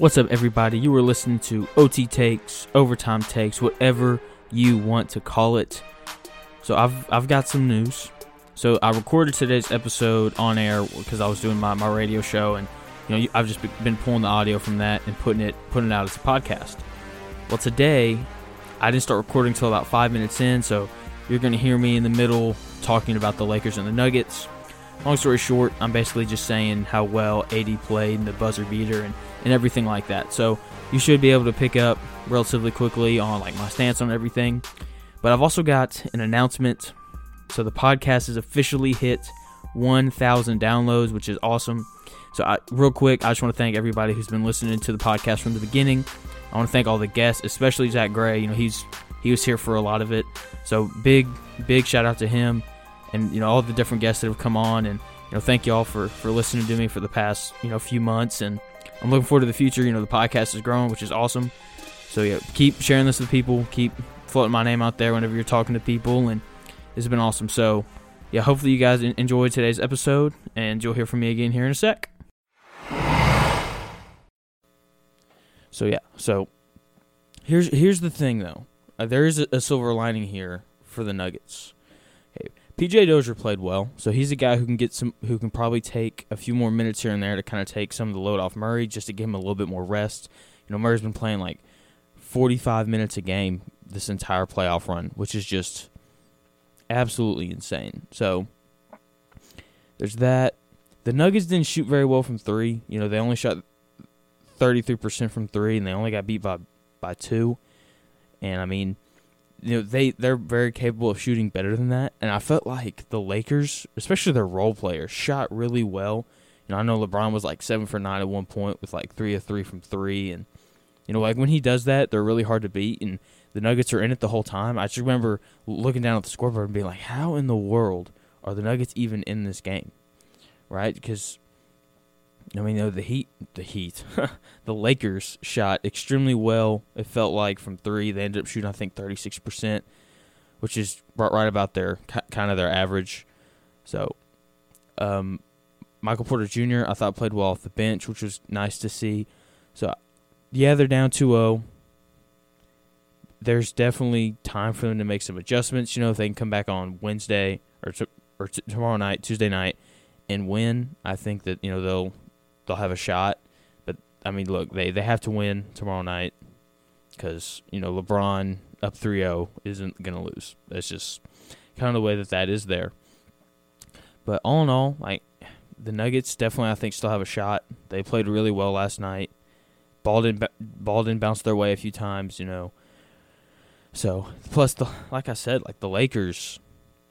What's up, everybody? You were listening to OT Takes, Overtime Takes, whatever you want to call it. So I've I've got some news. So I recorded today's episode on air because I was doing my, my radio show, and you know I've just been pulling the audio from that and putting it putting it out as a podcast. Well, today I didn't start recording until about five minutes in, so you're going to hear me in the middle talking about the Lakers and the Nuggets. Long story short, I'm basically just saying how well AD played and the buzzer beater and, and everything like that. So you should be able to pick up relatively quickly on like my stance on everything. But I've also got an announcement. So the podcast has officially hit 1,000 downloads, which is awesome. So I, real quick, I just want to thank everybody who's been listening to the podcast from the beginning. I want to thank all the guests, especially Zach Gray. You know, he's he was here for a lot of it. So big, big shout out to him and you know all the different guests that have come on. And you know thank you all for for listening to me for the past you know few months. And i'm looking forward to the future. You know the podcast is growing which is awesome. So yeah keep sharing this with people. Keep floating my name out there whenever you're talking to people. And it's been awesome. So yeah hopefully you guys enjoyed today's episode. And you'll hear from me again here in a sec. So yeah so here's here's the thing though. Uh, there is a, a silver lining here for the nuggets PJ Dozier played well, so he's a guy who can get some, who can probably take a few more minutes here and there to kind of take some of the load off Murray, just to give him a little bit more rest. You know, Murray's been playing like 45 minutes a game this entire playoff run, which is just absolutely insane. So there's that. The Nuggets didn't shoot very well from three. You know, they only shot 33% from three, and they only got beat by by two. And I mean you know they they're very capable of shooting better than that. And i felt like the lakers especially their role players shot really well. You know i know lebron was like seven for nine at one point with like three of three from three. And you know like when he does that they're really hard to beat. And the nuggets are in it the whole time. I just remember looking down at the scoreboard and being like how in the world are the nuggets even in this game? Right? Because I mean, the Heat, the Heat, the Lakers shot extremely well. It felt like from three, they ended up shooting, I think, thirty six percent, which is right, right about their kind of their average. So, um, Michael Porter Jr. I thought played well off the bench, which was nice to see. So, yeah, they're down 2-0. There's definitely time for them to make some adjustments. You know, if they can come back on Wednesday or t- or t- tomorrow night, Tuesday night, and win, I think that you know they'll they'll have a shot. But I mean, look, they they have to win tomorrow night because you know LeBron up 3-0 isn't gonna lose. That's just kind of the way that that is there. But all in all, like the Nuggets definitely I think still have a shot. They played really well last night. Ball didn't, ball didn't bounce their way a few times, you know. So plus the like I said, like the Lakers,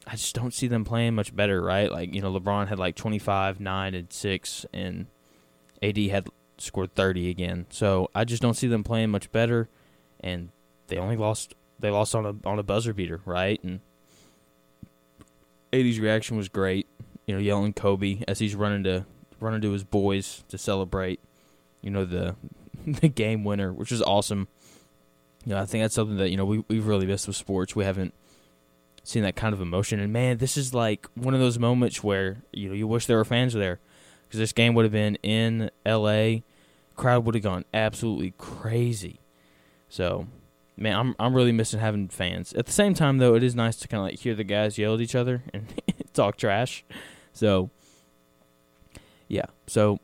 I just don't see them playing much better, right? Like you know, LeBron had like twenty five, nine, and six, and AD had scored 30 again. So I just don't see them playing much better, and they only lost. They lost on a on a buzzer beater, right? And AD's reaction was great. You know, yelling Kobe as he's running to running to his boys to celebrate. You know the the game winner, which is awesome. You know, I think that's something that you know we we've really missed with sports. We haven't seen that kind of emotion, and man, this is like one of those moments where you know you wish there were fans there because this game would have been in L.A. Crowd would have gone absolutely crazy. So, man, I'm I'm really missing having fans. At the same time, though, it is nice to kind of like hear the guys yell at each other and talk trash. So, yeah. So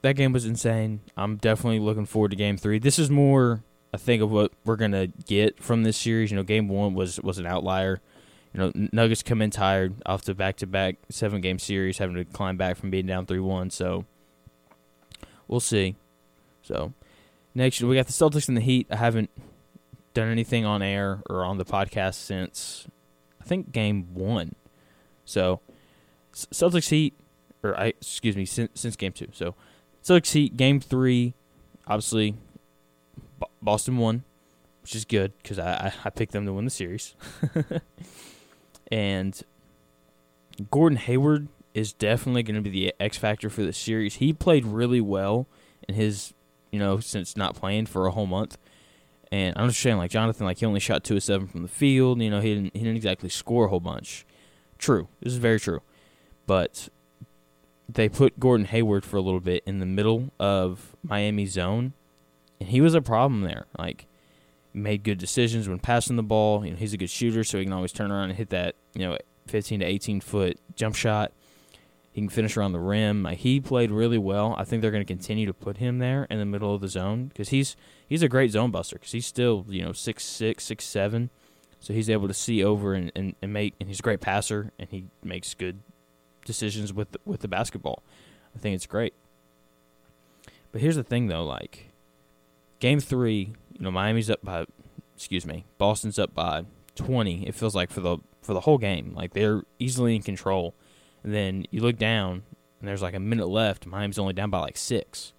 that game was insane. I'm definitely looking forward to Game Three. This is more, I think, of what we're gonna get from this series. You know, Game One was was an outlier you know, Nuggets come in tired off the back to back seven game series, having to climb back from being down 3 1. So we'll see. So next, we got the Celtics and the Heat. I haven't done anything on air or on the podcast since I think game one. So Celtics Heat, or I excuse me, since, since game two. So Celtics Heat game three, obviously Boston won, which is good because I, I picked them to win the series. And Gordon Hayward is definitely going to be the X factor for the series. He played really well in his, you know, since not playing for a whole month. And I'm just saying, like Jonathan, like he only shot two of seven from the field. You know, he didn't he didn't exactly score a whole bunch. True, this is very true. But they put Gordon Hayward for a little bit in the middle of Miami zone, and he was a problem there. Like, made good decisions when passing the ball. You know, he's a good shooter, so he can always turn around and hit that you know 15 to 18 foot jump shot. He can finish around the rim. He played really well. I think they're going to continue to put him there in the middle of the zone because he's he's a great zone buster because he's still you know six six six seven, so he's able to see over and, and, and make and he's a great passer and he makes good decisions with the, with the basketball. I think it's great. But here's the thing though, like game 3, you know Miami's up by excuse me, Boston's up by 20. It feels like for the for the whole game, like they're easily in control. And then you look down and there's like a minute left, Miami's only down by like 6.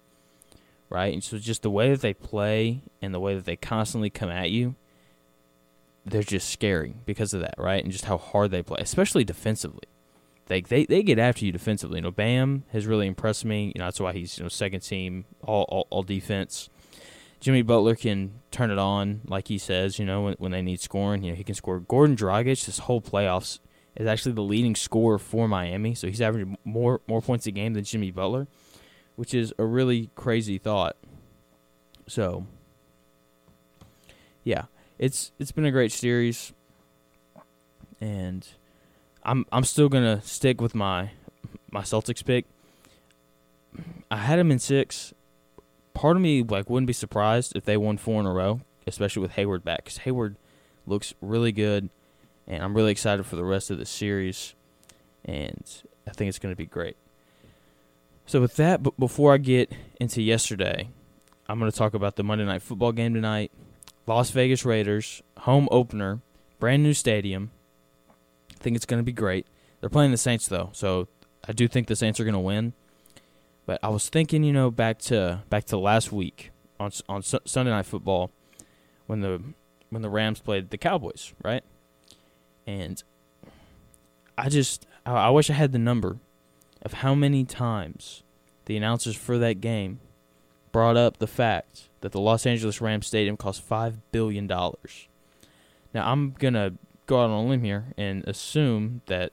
Right? And so just the way that they play and the way that they constantly come at you, they're just scary because of that, right? And just how hard they play, especially defensively. They, they they get after you defensively. You know, Bam has really impressed me. You know, that's why he's you know second team all all, all defense. Jimmy Butler can turn it on, like he says. You know, when, when they need scoring, you know he can score. Goran Dragic, this whole playoffs, is actually the leading scorer for Miami. So he's averaging more more points a game than Jimmy Butler, which is a really crazy thought. So, yeah, it's it's been a great series, and I'm I'm still gonna stick with my my Celtics pick. I had them in six. Part of me like wouldn't be surprised if they won four in a row, especially with Hayward back, because Hayward looks really good, and I'm really excited for the rest of the series, and I think it's going to be great. So with that, but before I get into yesterday, I'm going to talk about the Monday night football game tonight. Las Vegas Raiders home opener, brand new stadium. I think it's going to be great. They're playing the Saints though, so I do think the Saints are going to win. But I was thinking, you know, back to back to last week on on Su- Sunday Night Football when the when the Rams played the Cowboys, right? And I just I, I wish I had the number of how many times the announcers for that game brought up the fact that the Los Angeles Rams Stadium cost five billion dollars. Now I'm gonna go out on a limb here and assume that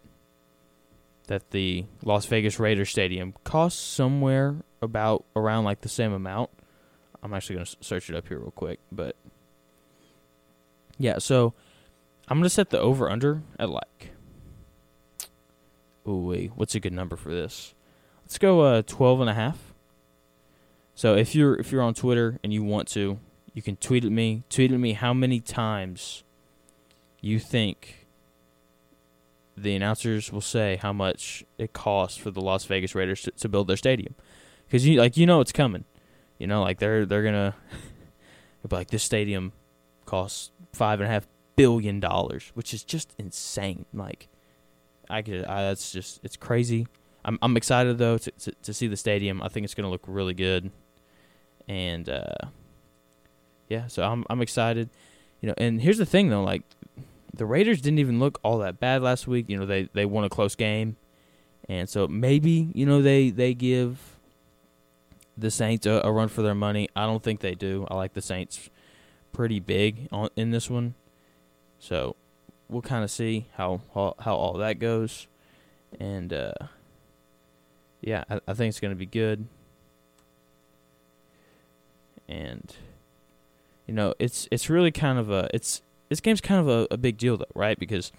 that the Las Vegas Raiders stadium costs somewhere about around like the same amount. I'm actually going to search it up here real quick, but yeah, so I'm going to set the over under at like Ooh, wait, what's a good number for this? Let's go uh 12 and a half. So if you're if you're on Twitter and you want to, you can tweet at me. Tweet at me how many times you think the announcers will say how much it costs for the Las Vegas Raiders to, to build their stadium, because you like you know it's coming, you know like they're they're gonna be like this stadium costs five and a half billion dollars, which is just insane. Like I could I, that's just it's crazy. I'm I'm excited though to, to to see the stadium. I think it's gonna look really good, and uh, yeah, so I'm I'm excited. You know, and here's the thing though, like the Raiders didn't even look all that bad last week. You know, they they won a close game, and so maybe you know they they give the Saints a, a run for their money. I don't think they do. I like the Saints pretty big on in this one, so we'll kind of see how, how how all that goes, and uh, yeah, I, I think it's going to be good, and you know it's it's really kind of a it's this game's kind of a, a big deal, though, right? Because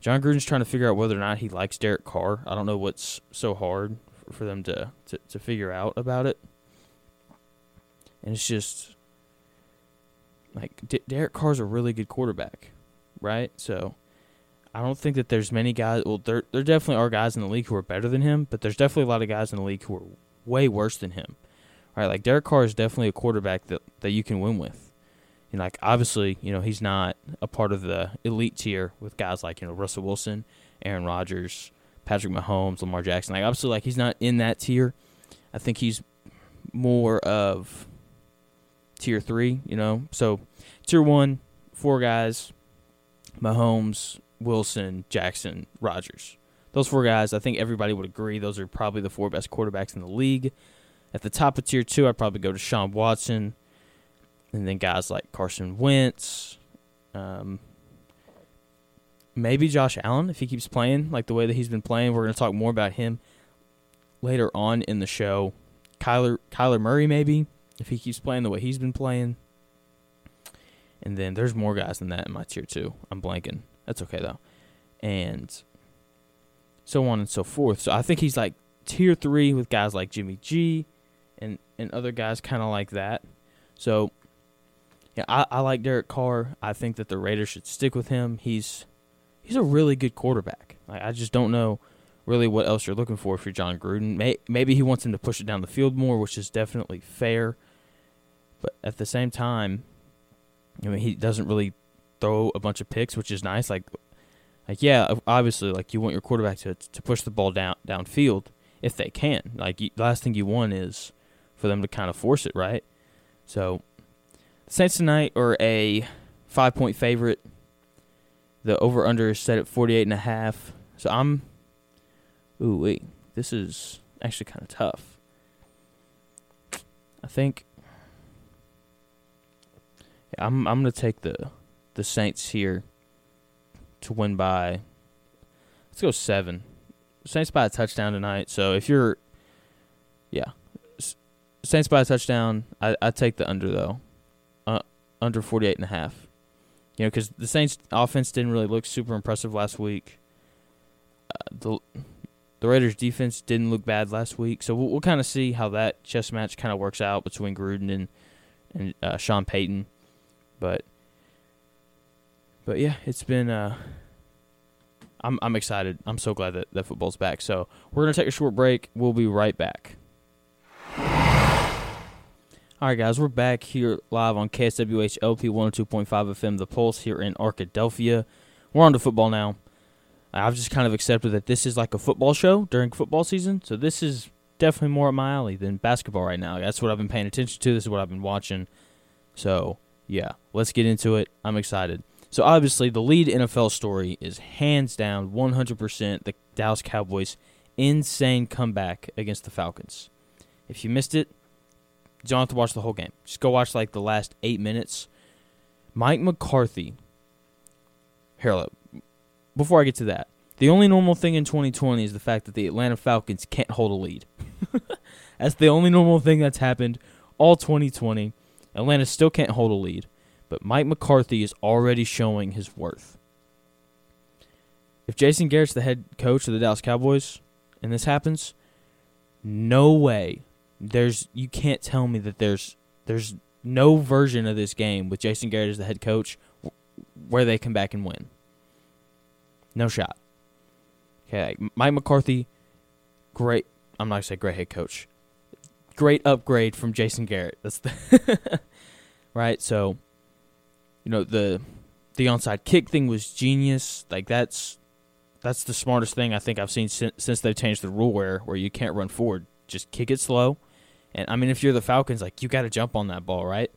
Jon Gruden's trying to figure out whether or not he likes Derek Carr. I don't know what's so hard for them to, to, to figure out about it. And it's just like D- Derek Carr's a really good quarterback, right? So I don't think that there's many guys. Well, there there definitely are guys in the league who are better than him, but there's definitely a lot of guys in the league who are way worse than him. Right? Like Derek Carr is definitely a quarterback that that you can win with like obviously, you know, he's not a part of the elite tier with guys like you know Russell Wilson, Aaron Rodgers, Patrick Mahomes, Lamar Jackson. Like obviously, like he's not in that tier. I think he's more of tier three. You know, so tier one, four guys: Mahomes, Wilson, Jackson, Rodgers. Those four guys, I think everybody would agree, those are probably the four best quarterbacks in the league. At the top of tier two, I'd probably go to Sean Watson, and then guys like Carson Wentz, um, maybe Josh Allen if he keeps playing like the way that he's been playing. We're going to talk more about him later on in the show. Kyler Kyler Murray maybe if he keeps playing the way he's been playing. And then there's more guys than that in my tier two. I'm blanking. That's okay though. And so on and so forth. So I think he's like tier three with guys like Jimmy G and, and other guys kind of like that. So yeah, I, I like Derek Carr. I think that the Raiders should stick with him. He's he's a really good quarterback. Like, I just don't know really what else you're looking for if you're Jon Gruden. May, maybe he wants him to push it down the field more, which is definitely fair. But at the same time, I mean, he doesn't really throw a bunch of picks, which is nice. Like, like yeah, obviously, like you want your quarterback to to push the ball down downfield if they can. Like, you, last thing you want is for them to kind of force it, right? So, Saints tonight are a five point favorite. The over under is set at forty eight and a half. So I'm Ooh wait. This is actually kinda tough. I think yeah, I'm I'm gonna take the the Saints here to win by let's go seven. Saints by a touchdown tonight. So if you're yeah, Saints by a touchdown, I I take the under though, under forty eight and a half. You know, because the Saints offense didn't really look super impressive last week. Uh, the the Raiders defense didn't look bad last week, so we'll, we'll kind of see how that chess match kind of works out between Gruden and and uh, Sean Payton. But but yeah, it's been. Uh, I'm I'm excited. I'm so glad that that football's back. So we're gonna take a short break. We'll be right back. All right, guys, we're back here live on KSWH LP 102.5 FM, The Pulse here in Arkadelphia. We're on to football now. I've just kind of accepted that this is like a football show during football season, so this is definitely more up my alley than basketball right now. That's what I've been paying attention to. This is what I've been watching. So yeah, let's get into it. I'm excited. So obviously, the lead NFL story is hands down 100% the Dallas Cowboys' insane comeback against the Falcons. If you missed it, you don't have to watch the whole game. Just go watch like the last eight minutes. Mike McCarthy. Here, look, before I get to that, the only normal thing in 2020 is the fact that the Atlanta Falcons can't hold a lead. that's the only normal thing that's happened all 2020. Atlanta still can't hold a lead, but Mike McCarthy is already showing his worth. If Jason Garrett's the head coach of the Dallas Cowboys and this happens, no way. There's you can't tell me that there's there's no version of this game with Jason Garrett as the head coach where they come back and win. No shot. Okay, Mike McCarthy, great. I'm not gonna say great head coach. Great upgrade from Jason Garrett. That's the right. So, you know the the onside kick thing was genius. Like that's that's the smartest thing I think I've seen since, since they've changed the rule where where you can't run forward. Just kick it slow. And I mean, if you're the Falcons, like you got to jump on that ball, right?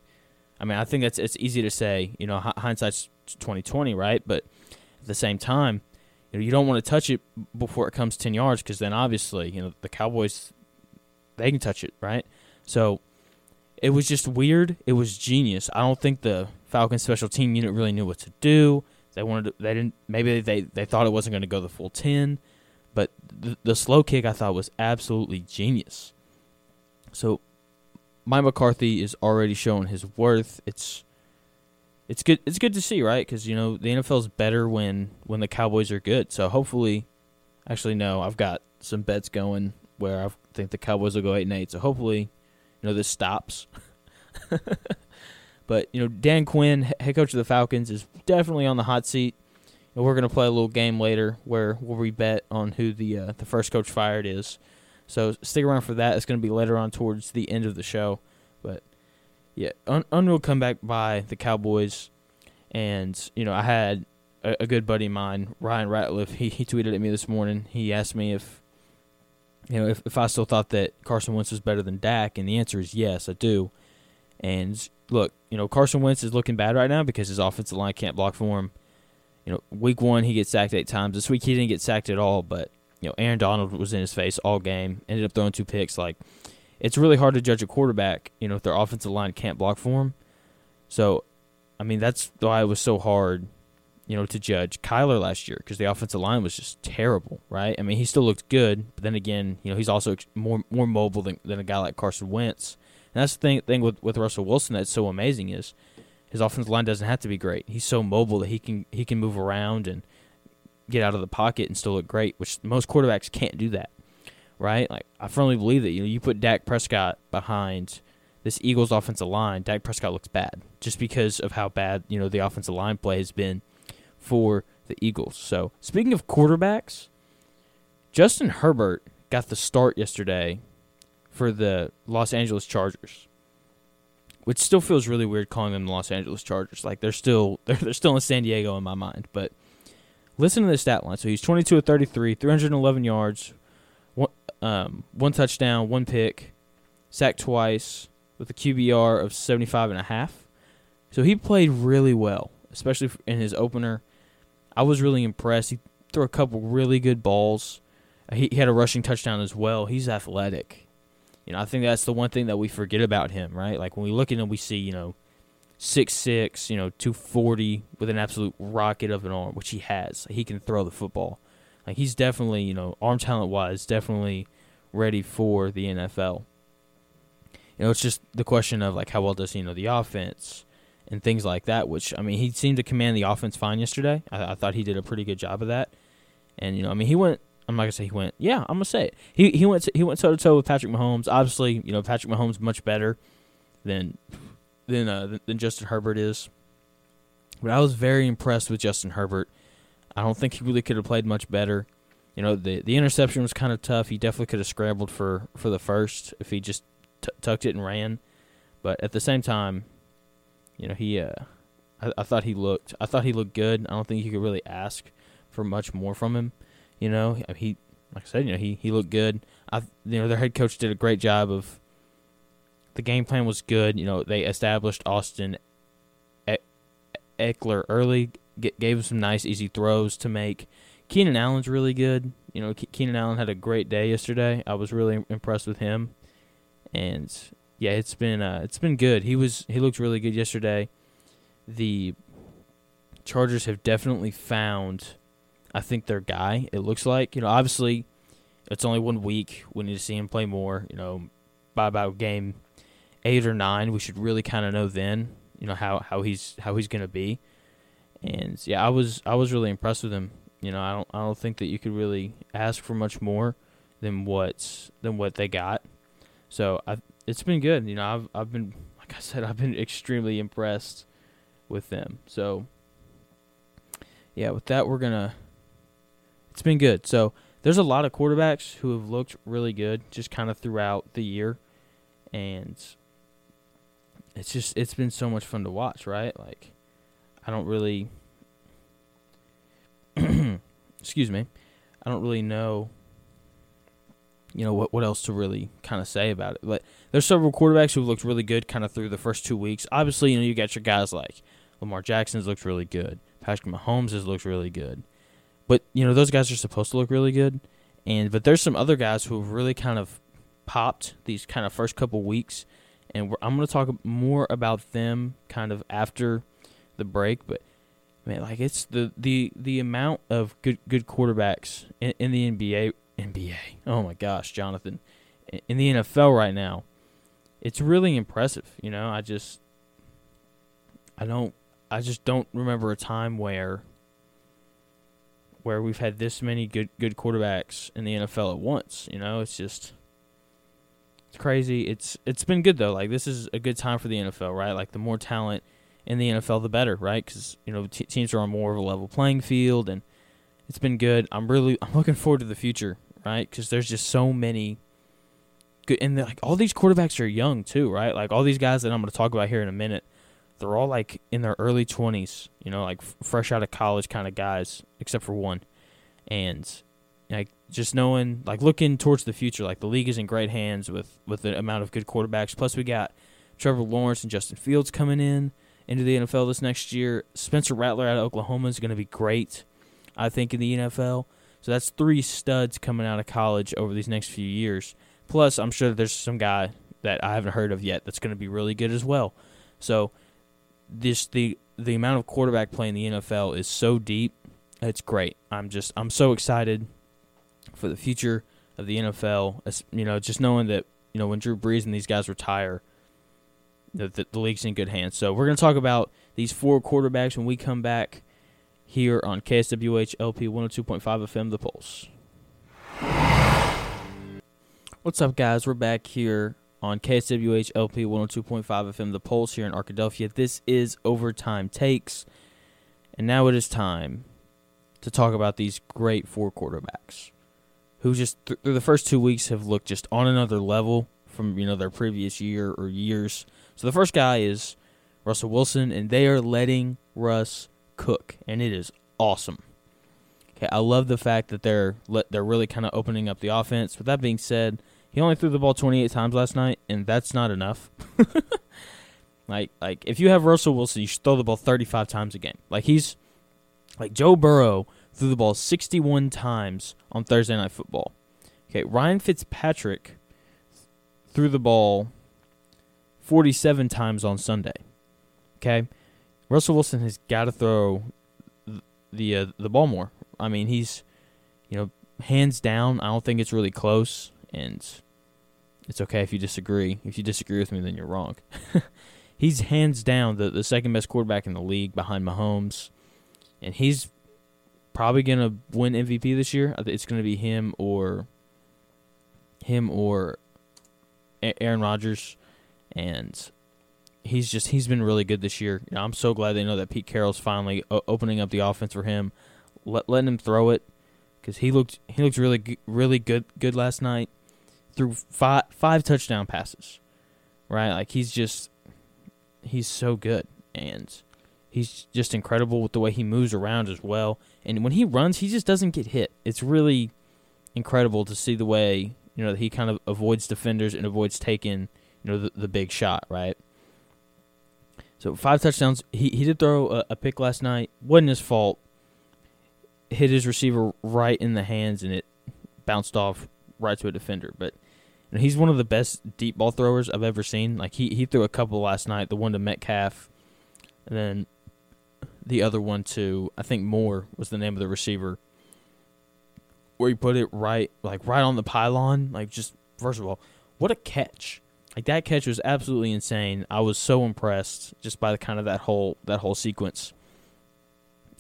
I mean, I think that's it's easy to say. You know, hindsight's twenty twenty, right? But at the same time, you know, you don't want to touch it before it comes 10 yards because then obviously, you know, the Cowboys, they can touch it, right? So it was just weird. It was genius. I don't think the Falcons special team unit really knew what to do. They wanted to, they didn't, maybe they, they thought it wasn't going to go the full 10, but the, the slow kick I thought was absolutely genius. So Mike McCarthy is already showing his worth. It's it's good. It's good to see, right? Because you know the NFL is better when when the Cowboys are good. So hopefully, actually, no, I've got some bets going where I think the Cowboys will go eight and eight. So hopefully, you know this stops. but you know Dan Quinn, head coach of the Falcons, is definitely on the hot seat. And we're gonna play a little game later where where we bet on who the uh, the first coach fired is. So stick around for that. It's gonna be later on towards the end of the show. But yeah, un- unreal comeback by the Cowboys, and you know I had a, a, good buddy of mine, Ryan Ratliff. He he tweeted at me this morning. He asked me if you know if if I still thought that Carson Wentz was better than Dak, and the answer is yes, I do. And look, you know Carson Wentz is looking bad right now because his offensive line can't block for him. You know, week one he gets sacked eight times. This week he didn't get sacked at all, but you know Aaron Donald was in his face all game. Ended up throwing two picks. Like it's really hard to judge a quarterback, you know, if their offensive line can't block for him. So, I mean, that's why it was so hard, you know, to judge Kyler last year because the offensive line was just terrible, right? I mean, he still looked good, but then again, you know, he's also more more mobile than, than a guy like Carson Wentz. And that's the thing thing with with Russell Wilson that's so amazing is his offensive line doesn't have to be great. He's so mobile that he can he can move around and get out of the pocket and still look great, which most quarterbacks can't do that, right? Like I firmly believe that you know you put Dak Prescott behind this Eagles offensive line, Dak Prescott looks bad just because of how bad you know the offensive line play has been for the Eagles. So, speaking of quarterbacks, Justin Herbert got the start yesterday for the Los Angeles Chargers. Which still feels really weird calling them the Los Angeles Chargers. Like they're still they're, they're still in San Diego in my mind, but listen to the stat line. So he's 22 of 33, 311 yards, one, um, one touchdown, one pick, sacked twice with a QBR of 75 and a half. So he played really well, especially in his opener. I was really impressed. He threw a couple really good balls. He, he had a rushing touchdown as well. He's athletic. You know, I think that's the one thing that we forget about him, right? Like when we look at him, we see, you know, six six, you know, two forty with an absolute rocket of an arm, which he has. He can throw the football. Like he's definitely, you know, arm talent wise, definitely ready for the NFL. You know, it's just the question of like how well does he know the offense? and things like that. Which I mean, he seemed to command the offense fine yesterday. I, I thought he did a pretty good job of that. And you know, I mean, he went. I'm not gonna say he went. Yeah, I'm gonna say it. He he went he went toe to toe with Patrick Mahomes. Obviously, you know Patrick Mahomes much better than than uh, than Justin Herbert is. But I was very impressed with Justin Herbert. I don't think he really could have played much better. You know, the the interception was kind of tough. He definitely could have scrambled for for the first if he just t- tucked it and ran. But at the same time, you know, he uh, I, I thought he looked I thought he looked good. I don't think you could really ask for much more from him. You know, he like I said, you know, he he looked good. I you know, their head coach did a great job of the game plan was good. You know, they established Austin Ekeler early, gave him some nice easy throws to make. Keenan Allen's really good. You know, Keenan Allen had a great day yesterday. I was really impressed with him. And yeah, it's been uh, it's been good. He was he looked really good yesterday. The Chargers have definitely found, I think their guy. It looks like you know obviously, it's only one week. We need to see him play more. You know, by about game eight or nine, we should really kind of know then. You know how how he's how he's gonna be. And yeah, I was I was really impressed with him. You know, I don't I don't think that you could really ask for much more than what's than what they got. So I it's been good. You know, I've I've been like I said, I've been extremely impressed with them. So yeah, with that we're gonna. It's been good. So there's a lot of quarterbacks who have looked really good just kind of throughout the year, and it's just it's been so much fun to watch. Right? Like I don't really. excuse me. I don't really know you know what what else to really kind of say about it. But there's several quarterbacks who looked really good kind of through the first two weeks. Obviously, you know you got your guys like Lamar Jackson's looked really good. Patrick Mahomes has looked really good. But you know those guys are supposed to look really good, and but there's some other guys who have really kind of popped these kind of first couple weeks, and I'm going to talk more about them kind of after the break. But man, like it's the the the amount of good good quarterbacks in, in the NBA NBA. Oh my gosh, Jonathan. In the NFL right now, it's really impressive. You know, I just, I don't, I just don't remember a time where, where we've had this many good good quarterbacks in the NFL at once. You know, it's just, crazy. It's it's been good though. Like this is a good time for the NFL, right? Like the more talent in the NFL, the better, right? Because you know t- teams are on more of a level playing field, and it's been good. I'm really I'm looking forward to the future right? Because there's just so many good, and like all these quarterbacks are young too, right? Like all these guys that I'm going to talk about here in a minute, they're all like in their early 20s, you know, like f- fresh out of college kind of guys, except for one, and like just knowing, like looking towards the future, like the league is in great hands with with the amount of good quarterbacks. Plus, we got Trevor Lawrence and Justin Fields coming in into the NFL this next year. Spencer Rattler out of Oklahoma is going to be great, I think, in the NFL. So that's three studs coming out of college over these next few years. Plus, I'm sure there's some guy that I haven't heard of yet that's going to be really good as well. So this the the amount of quarterback play in the NFL is so deep. It's great. I'm just I'm so excited for the future of the NFL. As, you know, just knowing that you know when Drew Brees and these guys retire, the, the, the league's in good hands. So we're going to talk about these four quarterbacks when we come back here on KSWH LP 102.5 FM The Pulse. What's up, guys? We're back here on KSWH LP 102.5 FM The Pulse here in Arkadelphia. This is Overtime Takes. And now it is time to talk about these great four quarterbacks who just th- through the first two weeks have looked just on another level from you know their previous year or years. So the first guy is Russell Wilson, and they are letting Russ cook, and it is awesome. Okay, I love the fact that they're they're really kind of opening up the offense. With that being said, he only threw the ball 28 times last night, and that's not enough. like like if you have Russell Wilson, you should throw the ball 35 times a game. Like he's like Joe Burrow threw the ball 61 times on Thursday Night Football. Okay, Ryan Fitzpatrick threw the ball 47 times on Sunday. Okay, Russell Wilson has got to throw the uh, the ball more. I mean, he's you know hands down. I don't think it's really close, and it's okay if you disagree. If you disagree with me, then you're wrong. he's hands down the the second best quarterback in the league behind Mahomes, and he's probably gonna win MVP this year. It's gonna be him or him or Aaron Rodgers, and he's just he's been really good this year. You know, I'm so glad they know that Pete Carroll's finally opening up the offense for him, let, letting him throw it because he looked he looked really really good good last night. Threw five five touchdown passes, right? Like he's just he's so good and he's just incredible with the way he moves around as well. And when he runs, he just doesn't get hit. It's really incredible to see the way you know he kind of avoids defenders and avoids taking you know the, the big shot, right? So five touchdowns. He he did throw a, a pick last night. wasn't his fault. Hit his receiver right in the hands and it bounced off right to a defender. But you know, he's one of the best deep ball throwers I've ever seen. Like he he threw a couple last night. The one to Metcalf, and then the other one to I think Moore was the name of the receiver, where he put it right like right on the pylon. Like just first of all, what a catch! Like that catch was absolutely insane. I was so impressed just by the kind of that whole that whole sequence.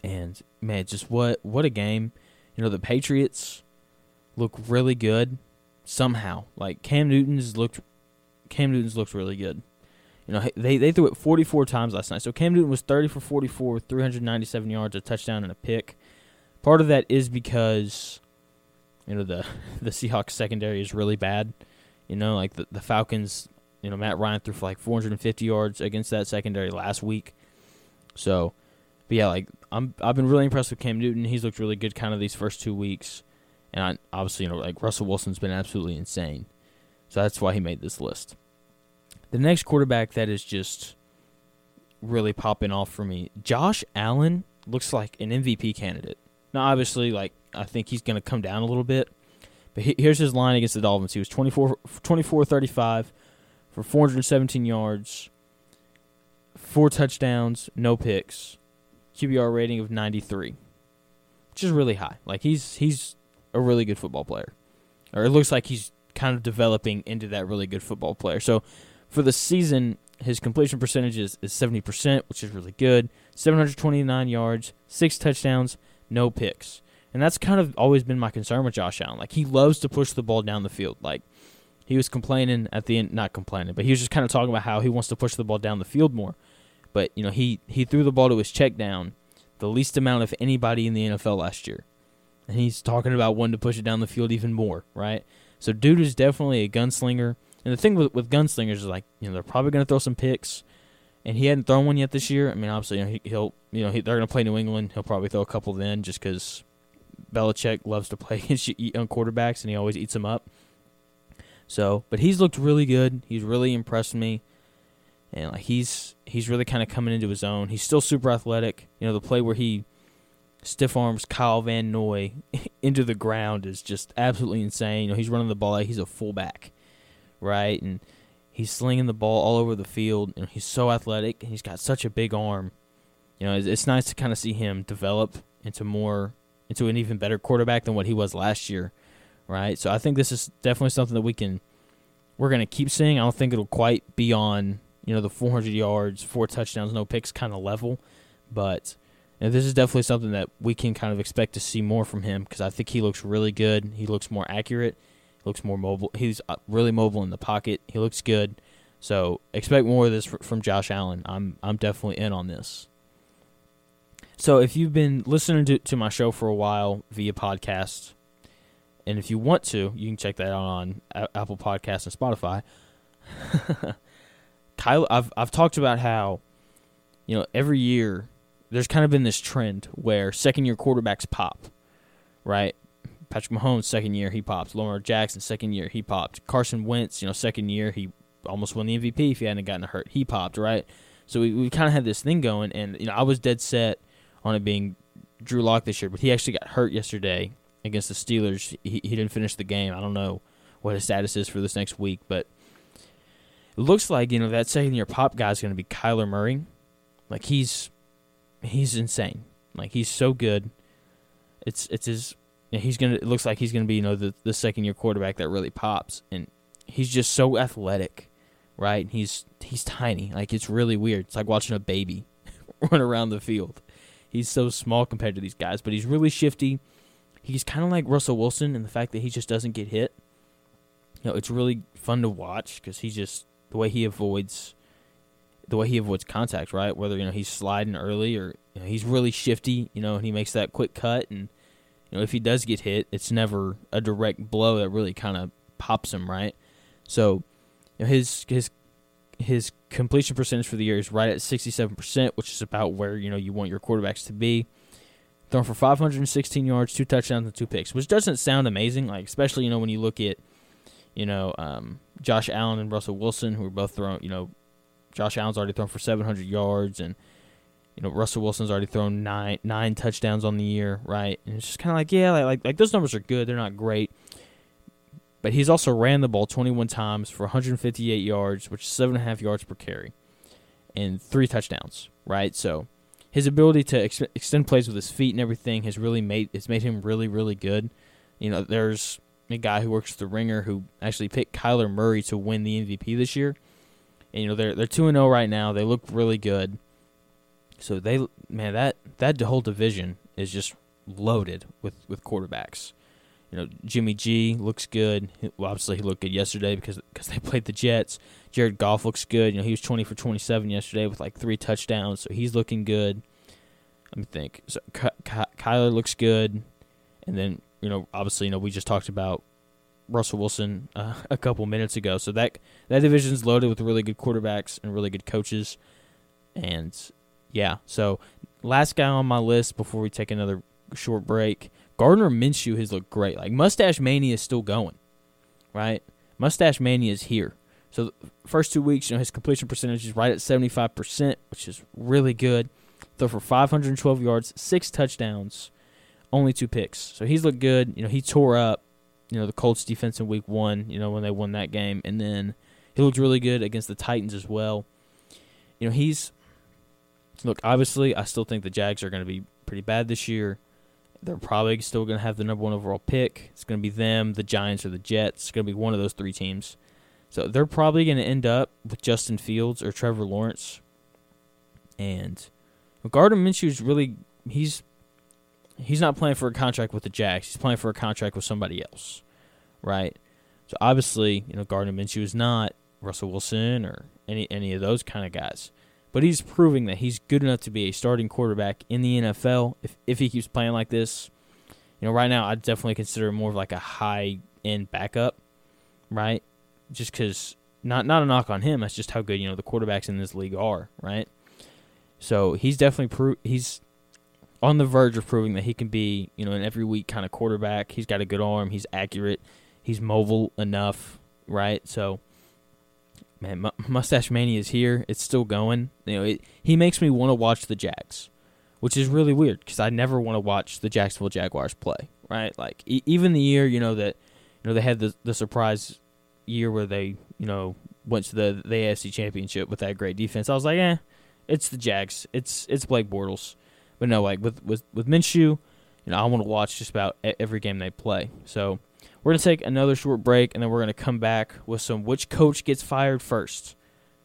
And man, just what what a game! You know the Patriots look really good somehow. Like Cam Newton's looked Cam Newton's looked really good. You know, they they threw it 44 times last night. So Cam Newton was 30 for 44 397 yards, a touchdown, and a pick. Part of that is because you know the the Seahawks secondary is really bad. You know, like the the Falcons. You know, Matt Ryan threw for like 450 yards against that secondary last week. So, but yeah, like I'm I've been really impressed with Cam Newton. He's looked really good kind of these first two weeks, and I, obviously you know like Russell Wilson's been absolutely insane. So that's why he made this list. The next quarterback that is just really popping off for me, Josh Allen looks like an MVP candidate. Now, obviously, like I think he's going to come down a little bit, but here's his line against the Dolphins. He was 24, 24 35 for 417 yards, four touchdowns, no picks, QBR rating of 93, which is really high. Like he's he's a really good football player, or it looks like he's kind of developing into that really good football player. So for the season, his completion percentage is, is 70%, which is really good. 729 yards, six touchdowns, no picks. And that's kind of always been my concern with Josh Allen. Like, he loves to push the ball down the field. Like, he was complaining at the end, not complaining, but he was just kind of talking about how he wants to push the ball down the field more. But, you know, he, he threw the ball to his check down the least amount of anybody in the NFL last year. And he's talking about wanting to push it down the field even more, right? So, dude is definitely a gunslinger. And the thing with with gunslingers is like you know they're probably going to throw some picks, and he hadn't thrown one yet this year. I mean, obviously you know, he, will you know he, they're going to play New England. He'll probably throw a couple then just because Belichick loves to play against young quarterbacks and he always eats them up. So, but he's looked really good. He's really impressed me, and like he's he's really kind of coming into his own. He's still super athletic. You know, the play where he stiff arms Kyle Van Noy into the ground is just absolutely insane. You know, he's running the ball like he's a fullback right? And He's slinging the ball all over the field, and he's so athletic, and he's got such a big arm. You know, it's, it's nice to kind of see him develop into more into an even better quarterback than what he was last year, right? So I think this is definitely something that we can we're going to keep seeing. I don't think it'll quite be on you know the 400 yards, four touchdowns, no picks kind of level, but this is definitely something that we can kind of expect to see more from him because I think he looks really good. He looks more accurate looks more mobile. He's uh, really mobile in the pocket. He looks good. So expect more of this from Josh Allen. I'm I'm definitely in on this. So if you've been listening to, to my show for a while via podcast, and if you want to, you can check that out on Apple Podcasts and Spotify. Kyle, I've I've talked about how, you know, every year there's kind of been this trend where second year quarterbacks pop, right? Patrick Mahomes second year he popped. Lamar Jackson second year he popped. Carson Wentz, you know, second year he almost won the MVP if he hadn't gotten hurt. He popped, right? So we, we kind of had this thing going, and you know I was dead set on it being Drew Lock this year, but he actually got hurt yesterday against the Steelers. He he didn't finish the game. I don't know what his status is for this next week, but it looks like you know that second year pop guy is going to be Kyler Murray. Like he's he's insane. Like he's so good. It's it's his he's gonna. It looks like he's gonna be you know the the second year quarterback that really pops, and he's just so athletic, right? He's he's tiny. Like it's really weird. It's like watching a baby run around the field. He's so small compared to these guys, but he's really shifty. He's kind of like Russell Wilson in the fact that he just doesn't get hit. You know, it's really fun to watch because he just the way he avoids the way he avoids contact, right? Whether you know he's sliding early or you know, he's really shifty, you know, and he makes that quick cut and you know, if he does get hit, it's never a direct blow that really kind of pops him, right? So, you know, his his his completion percentage for the year is right at 67%, which is about where, you know, you want your quarterbacks to be. Thrown for 516 yards, two touchdowns and two picks, which doesn't sound amazing, like especially, you know, when you look at you know, um, Josh Allen and Russell Wilson, who are both thrown, you know, Josh Allen's already thrown for 700 yards and you know Russell Wilson's already thrown nine nine touchdowns on the year, right? And it's just kind of like yeah, like like like those numbers are good. They're not great, but he's also ran the ball 21 times for 158 yards, which is seven and a half yards per carry, and three touchdowns, right? So his ability to ex- extend plays with his feet and everything has really made it's made him really really good. You know, there's a guy who works with the ringer who actually picked Kyler Murray to win the MVP this year. And you know they're they're two and zero oh right now. They look really good. So they man that that whole division is just loaded with with quarterbacks. You know, Jimmy G looks good. Well, obviously, he looked good yesterday because because they played the Jets. Jared Goff looks good. You know, he was twenty for twenty seven yesterday with like three touchdowns, so he's looking good. Let me think. So Ky- Ky- Kyler looks good, and then you know, obviously, you know, we just talked about Russell Wilson uh, a couple minutes ago. So that that division's loaded with really good quarterbacks and really good coaches, and yeah. So last guy on my list before we take another short break, Gardner Minshew has looked great. Like Mustache Mania is still going, right? Mustache Mania is here. So first two weeks, you know, his completion percentage is right at seventy five percent, which is really good. Throw for five hundred and twelve yards, six touchdowns, only two picks. So he's looked good. You know, he tore up, you know, the Colts defense in week one, you know, when they won that game. And then he looked really good against the Titans as well. You know, he's look, obviously, I still think the Jags are going to be pretty bad this year. They're probably still going to have the number one overall pick. It's going to be them, the Giants, or the Jets. It's going to be one of those three teams. So they're probably going to end up with Justin Fields or Trevor Lawrence. And Gardner Minshew is really he's he's not playing for a contract with the Jags. He's playing for a contract with somebody else, right? So obviously, you know, Gardner Minshew is not Russell Wilson or any any of those kind of guys but he's proving that he's good enough to be a starting quarterback in the NFL if if he keeps playing like this. You know, right now I'd definitely consider him more of like a high end backup, right? Just because not not a knock on him. That's just how good you know the quarterbacks in this league are, right? So he's definitely pro- he's on the verge of proving that he can be you know an every week kind of quarterback. He's got a good arm. He's accurate. He's mobile enough, right? So man, Mustache Mania is here. It's still going. You know, it, he makes me want to watch the Jags, which is really weird because I never want to watch the Jacksonville Jaguars play. Right, like e- even the year you know that you know they had the the surprise year where they you know went to the the AFC Championship with that great defense. I was like, eh, it's the Jags. It's it's Blake Bortles. But no, like with with with Minshew, you know, I want to watch just about every game they play. So we're gonna take another short break, and then we're gonna come back with some which coach gets fired first.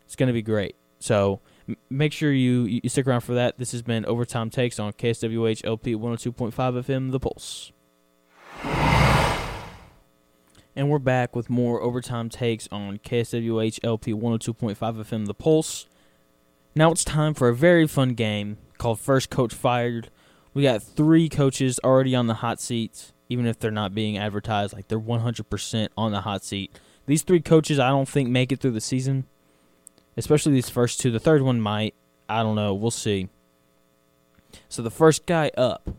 It's gonna be great. So m- make sure you you stick around for that. This has been overtime takes on KSWH LP 102.5 FM, The Pulse. And we're back with more overtime takes on KSWH LP 102.5 FM The Pulse. Now it's time for a very fun game called First Coach Fired. We got three coaches already on the hot seats, even if they're not being advertised. Like they're 100% on the hot seat. These three coaches, I don't think, make it through the season, especially these first two. The third one might. I don't know. We'll see. So the first guy up,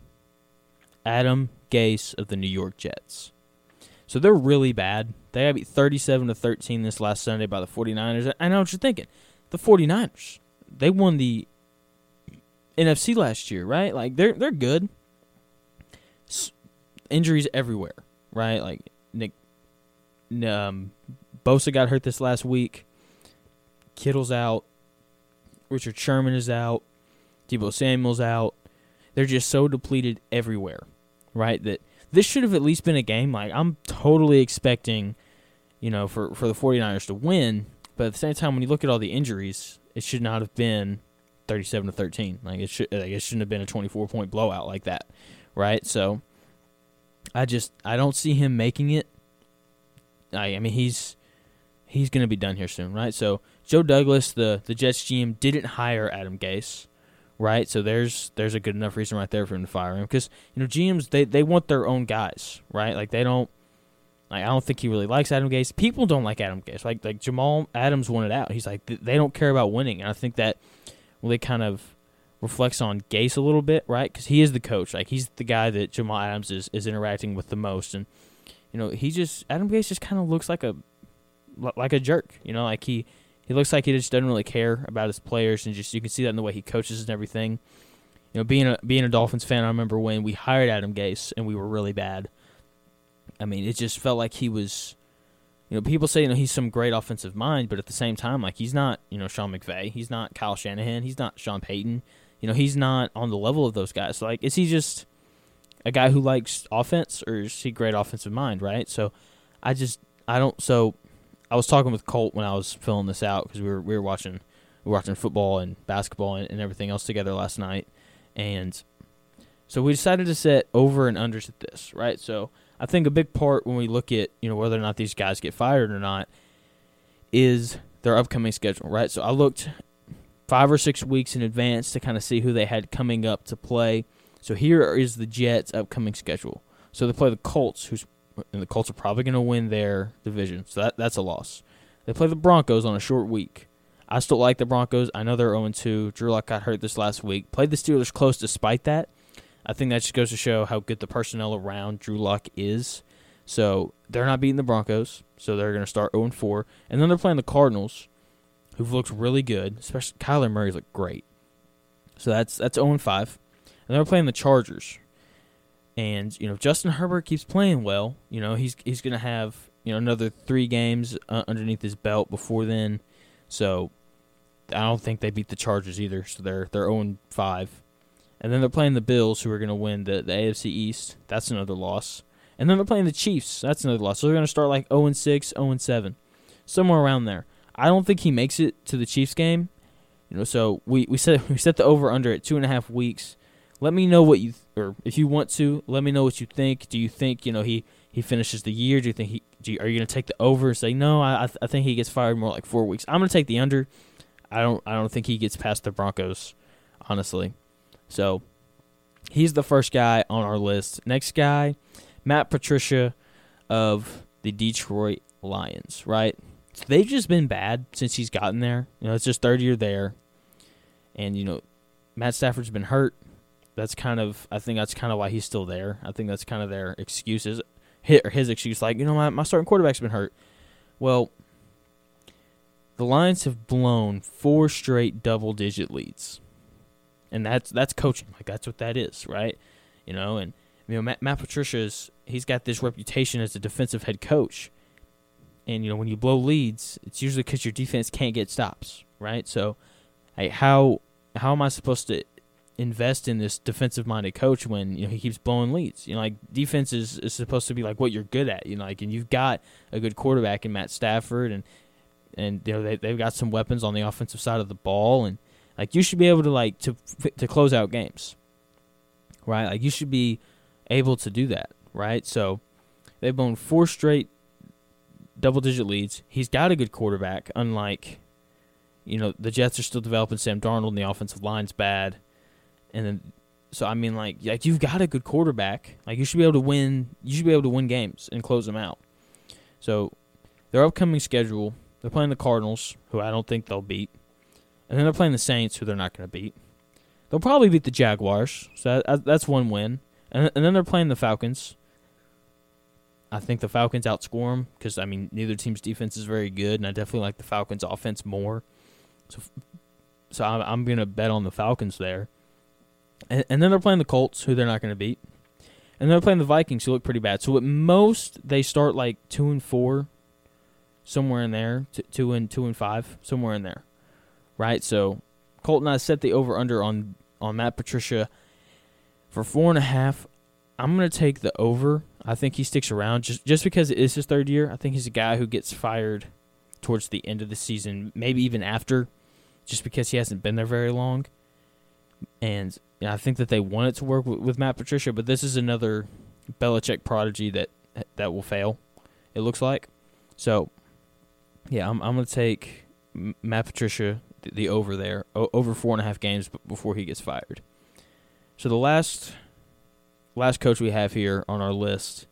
Adam Gase of the New York Jets. So they're really bad. They got beat 37 to 13 this last Sunday by the 49ers. I know what you're thinking. The 49ers, they won the NFC last year, right? Like they're they're good. Injuries everywhere, right? Like Nick um Bosa got hurt this last week. Kittle's out. Richard Sherman is out. Deebo Samuel's out. They're just so depleted everywhere, right? That this should have at least been a game. Like I'm totally expecting, you know, for for the 49ers to win, but at the same time when you look at all the injuries, it should not have been 37 to 13. Like it should like it shouldn't have been a 24 point blowout like that. Right? So I just I don't see him making it. I I mean he's he's going to be done here soon, right? So Joe Douglas, the the Jets GM didn't hire Adam Gase right? So there's there's a good enough reason right there for him to fire him because you know GMs they they want their own guys, right? Like they don't. Like I don't think he really likes Adam Gase. People don't like Adam Gase. Like like Jamal Adams wanted out. He's like they don't care about winning, and I think that really kind of reflects on Gase a little bit, right? Because he is the coach. Like he's the guy that Jamal Adams is is interacting with the most, and you know he just Adam Gase just kind of looks like a like a jerk. You know, like he he looks like he just doesn't really care about his players, and just you can see that in the way he coaches and everything. You know, being a being a Dolphins fan, I remember when we hired Adam Gase and we were really bad. I mean, it just felt like he was. You know, people say you know he's some great offensive mind, but at the same time, like he's not you know Sean McVay, he's not Kyle Shanahan, he's not Sean Payton. You know, he's not on the level of those guys. Like, is he just a guy who likes offense, or is he great offensive mind? Right. So, I just I don't. So I was talking with Colt when I was filling this out because we were we were watching we were watching football and basketball and, and everything else together last night, and so we decided to set over and unders at this, right? So I think a big part when we look at you know whether or not these guys get fired or not is their upcoming schedule, right? So I looked five or six weeks in advance to kind of see who they had coming up to play. So here is the Jets' upcoming schedule. So they play the Colts, who's and the Colts are probably going to win their division, so that that's a loss. They play the Broncos on a short week. I still like the Broncos. I know they're 0 2. Drew Lock got hurt this last week. Played the Steelers close despite that. I think that just goes to show how good the personnel around Drew Lock is. So they're not beating the Broncos, so they're going to start 0 4. And then they're playing the Cardinals, who've looked really good. Especially Kyler Murray's looked great. So that's that's 0 5. And they're playing the Chargers, and you know, Justin Herbert keeps playing well, you know, he's he's going to have you know another three games uh, underneath his belt before then. So I don't think they beat the Chargers either. So they're they're 0 5. And then they're playing the Bills, who are going to win the, the AFC East. That's another loss. And then they're playing the Chiefs. That's another loss. So they're going to start like 0 6, 0 7, somewhere around there. I don't think he makes it to the Chiefs game. You know, so we we set we set the over under at two and a half weeks. Let me know what you or if you want to, let me know what you think. Do you think you know he he finishes the year? Do you think he? You, are you to take the over? and Say no. I I, th- I think he gets fired more like four weeks. I'm to take the under. I don't I don't think he gets past the Broncos, honestly. So he's the first guy on our list. Next guy, Matt Patricia of the Detroit Lions. Right. They've just been bad since he's gotten there. You know, it's just third year there, and you know, Matt Stafford's been hurt that's kind of I think that's kind of why he's still there. I think that's kind of their excuses. His, his excuse, like you know, my my starting quarterback's been hurt. Well, the Lions have blown four straight double-digit leads, and that's that's coaching. Like that's what that is, right? You know, and you know Matt, Matt Patricia's he's got this reputation as a defensive head coach. And you know when you blow leads, it's usually because your defense can't get stops, right? So, how how am I supposed to invest in this defensive minded coach when you know he keeps blowing leads? You know, like defense is, is supposed to be like what you're good at. You know, like and you've got a good quarterback in Matt Stafford, and and you know they they've got some weapons on the offensive side of the ball, and like you should be able to like to to close out games, right? Like you should be able to do that, right? So they've blown four straight double digit leads. He's got a good quarterback, unlike you know the Jets are still developing Sam Darnold, and the offensive line's bad, and then so I mean like like you've got a good quarterback, like you should be able to win. You should be able to win games and close them out. So their upcoming schedule, they're playing the Cardinals, who I don't think they'll beat, and then they're playing the Saints, who they're not going to beat. They'll probably beat the Jaguars, so that, that's one win, and and then they're playing the Falcons. I think the Falcons outscore them because I mean neither team's defense is very good, and I definitely like the Falcons' offense more. So, so I'm, I'm gonna bet on the Falcons there. And, and then they're playing the Colts, who they're not gonna beat, and they're playing the Vikings, who look pretty bad. So at most they start like two and four, somewhere in there, t- two and two and five, somewhere in there, right? So Colton, I set the over under on on Matt Patricia for four and a half. I'm gonna take the over. I think he sticks around just just because it is his third year. I think he's a guy who gets fired towards the end of the season, maybe even after, just because he hasn't been there very long. And you know, I think that they want it to work with, with Matt Patricia, but this is another Belichick prodigy that that will fail. It looks like. So, yeah, I'm I'm gonna take Matt Patricia the, the over there o- over four and a half games before he gets fired. So the last last coach we have here on our list,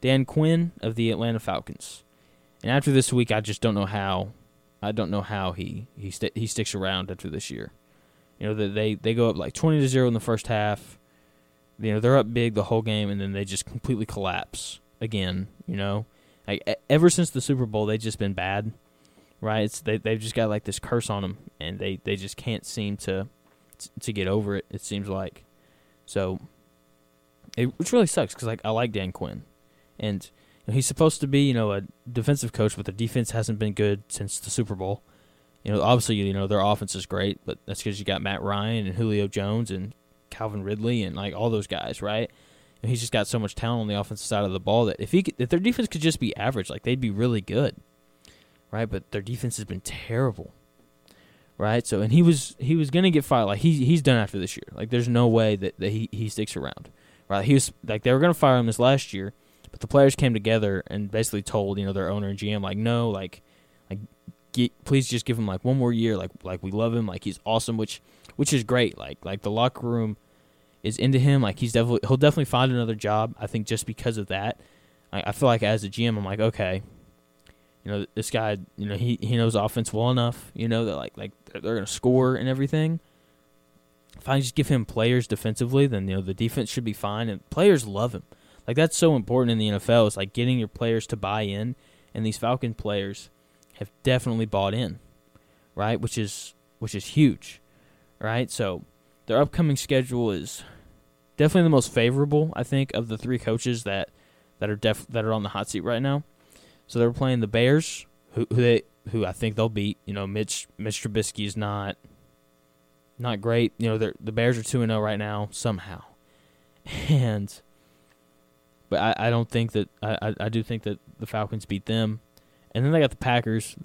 Dan Quinn of the Atlanta Falcons. And after this week, I just don't know how. I don't know how he he st- he sticks around after this year. You know, they they go up like twenty to zero in the first half. You know, they're up big the whole game, and then they just completely collapse again. You know, like ever since the Super Bowl, they've just been bad. Right? It's they they've just got like this curse on them, and they they just can't seem to to get over it. It seems like, so it which really sucks because like I like Dan Quinn, and he's supposed to be, you know, a defensive coach, but the defense hasn't been good since the Super Bowl. You know, obviously, you know their offense is great, but that's because you got Matt Ryan and Julio Jones and Calvin Ridley and like all those guys, right? And he's just got so much talent on the offensive side of the ball that if he could, if their defense could just be average, like they'd be really good, right? But their defense has been terrible, right? So and he was he was gonna get fired. Like he he's done after this year. Like there's no way that, that he he sticks around, right? He was like they were gonna fire him this last year but the players came together and basically told you know their owner and GM like no like like get, please just give him like one more year like like we love him like he's awesome which which is great like like the locker room is into him like he's definitely he'll definitely find another job I think just because of that I, I feel like as a GM I'm like okay you know this guy you know he he knows offense well enough you know that like like they're, they're gonna score and everything if I just give him players defensively then you know the defense should be fine and players love him like that's so important in the NFL. It's like getting your players to buy in, and these Falcon players have definitely bought in, right? Which is which is huge, right? So their upcoming schedule is definitely the most favorable, I think, of the three coaches that that are def that are on the hot seat right now. So they're playing the Bears, who who they who I think they'll beat. You know, Mitch Mitch Trubisky is not not great. You know, the Bears are two and zero oh right now somehow, and but I, I don't think that I, I do think that the Falcons beat them, and then they got the Packers.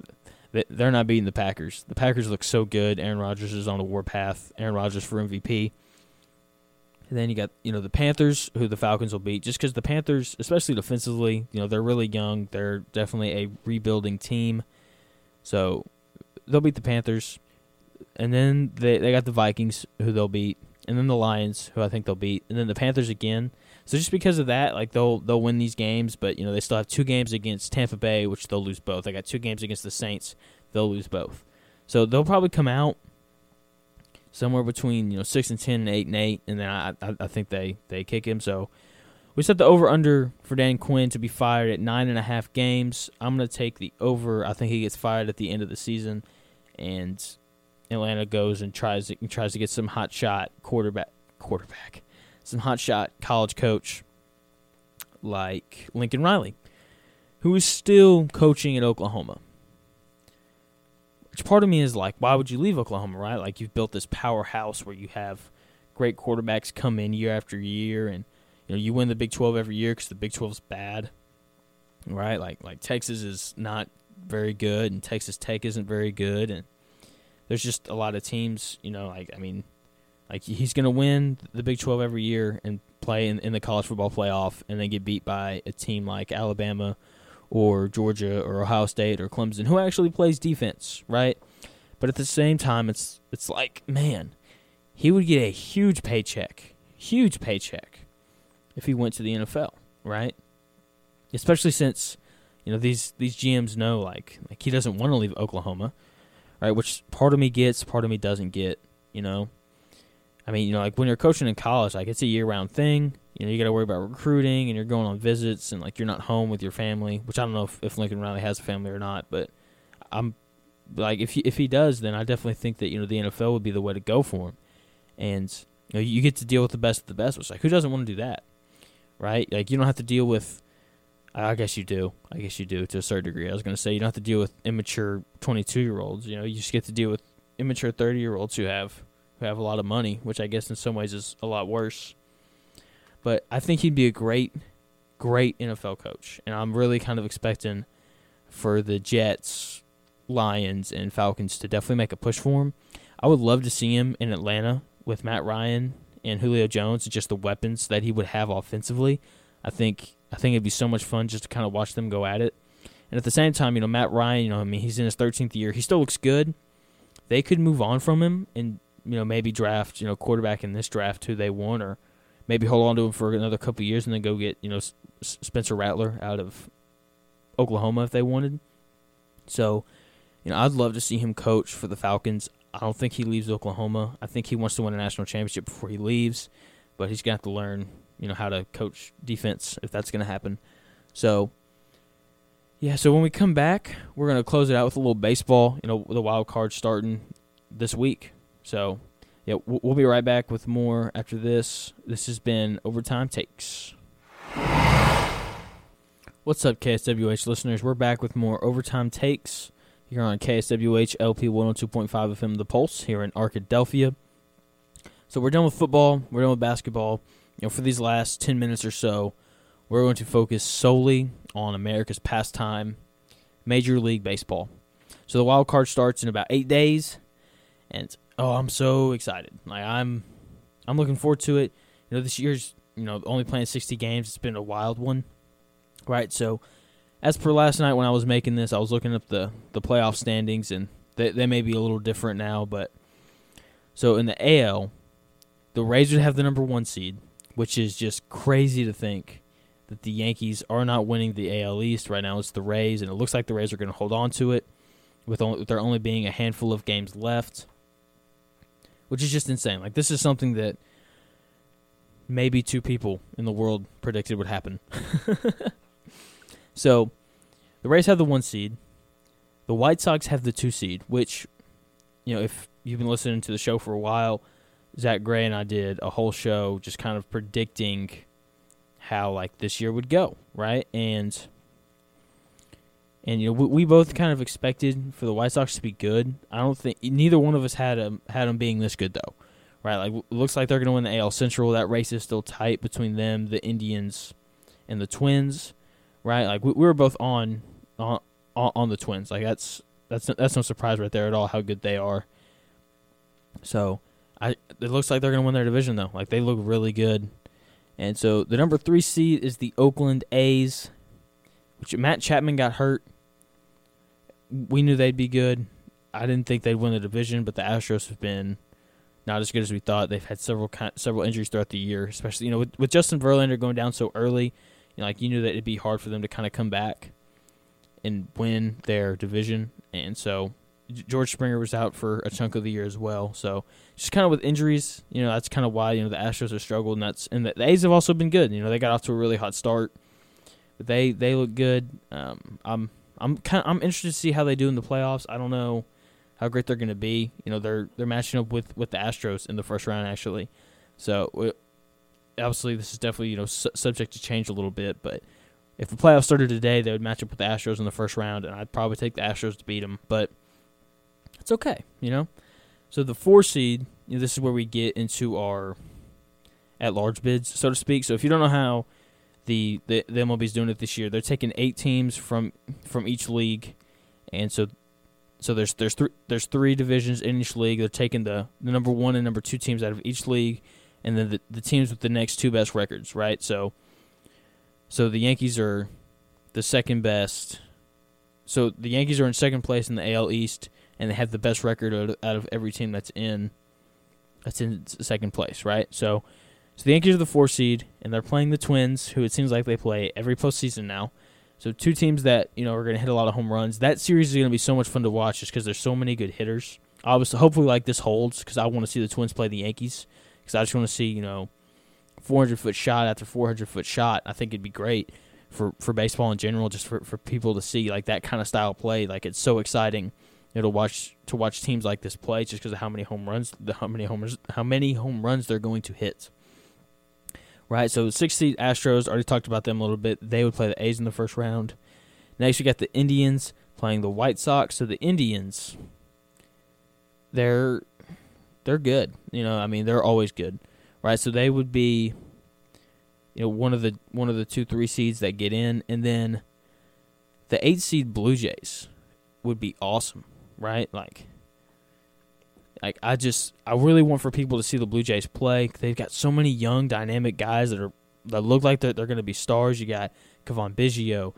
They're not beating the Packers. The Packers look so good. Aaron Rodgers is on a warpath. Aaron Rodgers for MVP. And then you got you know the Panthers, who the Falcons will beat, just because the Panthers, especially defensively, you know they're really young. They're definitely a rebuilding team, so they'll beat the Panthers. And then they they got the Vikings, who they'll beat, and then the Lions, who I think they'll beat, and then the Panthers again. So just because of that, like they'll they'll win these games, but you know they still have two games against Tampa Bay, which they'll lose both. They got two games against the Saints, they'll lose both. So they'll probably come out somewhere between you know six and ten and eight and eight, and then I I, I think they they kick him. So we set the over under for Dan Quinn to be fired at nine and a half games. I'm gonna take the over. I think he gets fired at the end of the season, and Atlanta goes and tries to, tries to get some hot shot quarterback quarterback some hot shot college coach like Lincoln Riley, who is still coaching at Oklahoma. Which part of me is like, why would you leave Oklahoma, right? Like you've built this powerhouse where you have great quarterbacks come in year after year, and you know you win the Big Twelve every year because the Big Twelve is bad, right? Like like Texas is not very good, and Texas Tech isn't very good, and there's just a lot of teams. You know, like I mean, like he's going to win the Big Twelve every year and play in, in the college football playoff, and then get beat by a team like Alabama or Georgia or Ohio State or Clemson, who actually plays defense, right? But at the same time, it's it's like, man, he would get a huge paycheck, huge paycheck, if he went to the NFL, right? Especially since you know these these GMs know like like he doesn't want to leave Oklahoma, right? Which part of me gets, part of me doesn't get. You know, I mean, you know, like when you're coaching in college, like it's a year round thing. You know, you got to worry about recruiting, and you're going on visits, and like you're not home with your family. Which I don't know if, if Lincoln Riley has a family or not, but I'm like if he, if he does, then I definitely think that you know the NFL would be the way to go for him, and you know you get to deal with the best of the best. Which like who doesn't want to do that, right? Like you don't have to deal with I guess you do. I guess you do to a certain degree. I was going to say you don't have to deal with immature 22 year olds. You know, you just get to deal with immature 30 year olds who have who have a lot of money, which I guess in some ways is a lot worse. But I think he'd be a great, great NFL coach, and I'm really kind of expecting for the Jets, Lions, and Falcons to definitely make a push for him. I would love to see him in Atlanta with Matt Ryan and Julio Jones, just the weapons that he would have offensively. I think I think it'd be so much fun just to kind of watch them go at it. And at the same time, you know, Matt Ryan, you know, I mean, he's in his 13th year. He still looks good. They could move on from him and, you know, maybe draft, you know, quarterback in this draft who they want or maybe hold on to him for another couple years and then go get, you know, S- Spencer Rattler out of Oklahoma if they wanted. So, you know, I'd love to see him coach for the Falcons. I don't think he leaves Oklahoma. I think he wants to win a national championship before he leaves, but he's have to learn you know how to coach defense if that's going to happen. So yeah, so when we come back, we're going to close it out with a little baseball. You know, the wild card starting this week. So yeah, we'll be right back with more after this. This has been Overtime Takes. What's up, KSWH listeners? We're back with more Overtime Takes here on KSWH LP 102.5 FM The Pulse here in Arkadelphia. So we're done with football, we're done with basketball you know, for these last 10 minutes or so, we're going to focus solely on America's pastime, Major League Baseball. So the wild card starts in about eight days, and oh, I'm so excited! Like I'm, I'm looking forward to it. You know, this year's you know only playing 60 games. It's been a wild one, right? So, as per last night when I was making this, I was looking up the the playoff standings, and they they may be a little different now, but so in the AL, the Rays would have the number one seed which is just crazy to think that the Yankees are not winning the AL East right now. It's the Rays, and it looks like the Rays are going to hold on to it with, only, with there only being a handful of games left, which is just insane. Like this is something that maybe two people in the world predicted would happen. so the Rays have the one seed. The White Sox have the two seed, which, you know, if you've been listening to the show for a while, Zach Gray and I did a whole show just kind of predicting how like this year would go, right? And and you know we, we both kind of expected for the White Sox to be good. I don't think neither one of us had them had them being this good though, right? Like it looks like they're going to win the AL Central. That race is still tight between them, the Indians, and the Twins, right? Like we, we were both on on on the Twins. Like that's that's that's no surprise right there at all how good they are. So I it looks like they're going to win their division though. Like they look really good. And so the number 3 seed is the Oakland A's, which Matt Chapman got hurt. We knew they'd be good. I didn't think they'd win the division, but the Astros have been not as good as we thought. They've had several several injuries throughout the year, especially you know with, with Justin Verlander going down so early. You know, like you knew that it'd be hard for them to kind of come back and win their division, and so George Springer was out for a chunk of the year as well. So just kind of with injuries, you know, that's kind of why you know the Astros have struggled, and that's and the, the A's have also been good. You know, they got off to a really hot start, they they look good. Um, I'm I'm kind I'm interested to see how they do in the playoffs. I don't know how great they're going to be. You know, they're they're matching up with with the Astros in the first round actually. So obviously, this is definitely you know su- subject to change a little bit, but if the playoffs started today, they would match up with the Astros in the first round, and I'd probably take the Astros to beat them. But it's okay, you know. So the four seed, you know, this is where we get into our at large bids, so to speak. So if you don't know how the the, the MLB is doing it this year, they're taking eight teams from from each league, and so so there's there's three there's three divisions in each league. They're taking the, the number one and number two teams out of each league, and then the, the teams with the next two best records, right? So so the Yankees are the second best. So the Yankees are in second place in the AL East, and they have the best record out of every team that's in that's in second place, right? So, so the Yankees are the four seed, and they're playing the Twins, who it seems like they play every postseason now. So two teams that you know are going to hit a lot of home runs. That series is going to be so much fun to watch, just because there's so many good hitters. Obviously, hopefully, like this holds, because I want to see the Twins play the Yankees, because I just want to see you know 400 foot shot after 400 foot shot. I think it'd be great for, for baseball in general, just for, for people to see like that kind of style play. Like it's so exciting, you know, to watch to watch teams like this play just because of how many home runs, the how many homers, how many home runs they're going to hit. Right, so six seed Astros already talked about them a little bit. They would play the A's in the first round. Next, we got the Indians playing the White Sox. So the Indians, they're they're good. You know, I mean, they're always good right? So they would be, you know, one of the one of the two three seeds that get in, and then the eight seed Blue Jays would be awesome, right? Like, like I just I really want for people to see the Blue Jays play. They've got so many young, dynamic guys that are that look like they're, they're going to be stars. You got Cavan Biggio,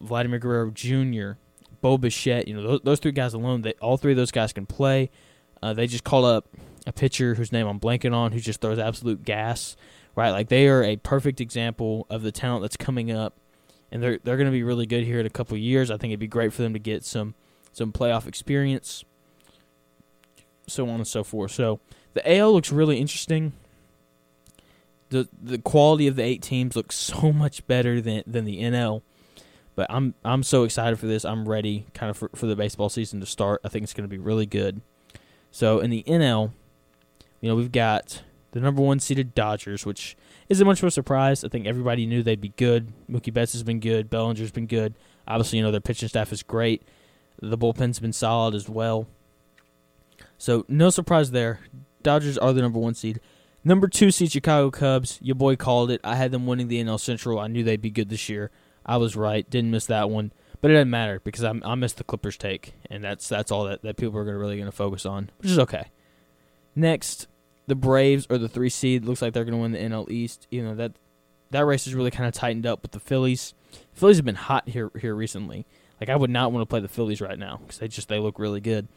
Vladimir Guerrero Jr., Bo Bichette. You know those, those three guys alone. They all three of those guys can play. Uh, they just call up a pitcher whose name I'm blanking on who just throws absolute gas, right? Like they are a perfect example of the talent that's coming up, and they're they're going to be really good here in a couple years. I think it'd be great for them to get some some playoff experience, so on and so forth. So the AL looks really interesting. the The quality of the eight teams looks so much better than than the NL. But I'm I'm so excited for this. I'm ready, kind of for, for the baseball season to start. I think it's going to be really good. So in the NL, you know, we've got the number one seeded Dodgers, which isn't much of a surprise. I think everybody knew they'd be good. Mookie Betts has been good. Bellinger's been good. Obviously, you know, their pitching staff is great. The bullpen's been solid as well. So, no surprise there. Dodgers are the number one seed. Number two seed, Chicago Cubs. Your boy called it. I had them winning the NL Central. I knew they'd be good this year. I was right. Didn't miss that one. But it doesn't matter because I, I missed the Clippers take, and that's that's all that, that people are gonna, really going to focus on, which is okay. Next, the Braves are the three seed. Looks like they're going to win the NL East. You know that that race is really kind of tightened up with the Phillies. The Phillies have been hot here here recently. Like I would not want to play the Phillies right now because they just they look really good.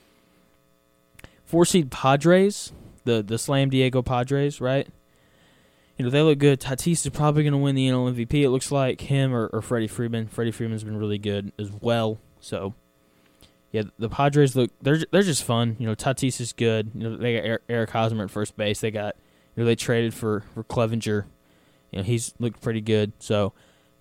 Four seed Padres, the the Slam Diego Padres, right? You know they look good. Tatis is probably going to win the NL MVP. It looks like him or, or Freddie Freeman. Freddie Freeman's been really good as well. So yeah, the Padres look they're they're just fun. You know, Tatis is good. You know, they got Eric Hosmer at first base. They got you know they traded for for Clevinger. You know, he's looked pretty good. So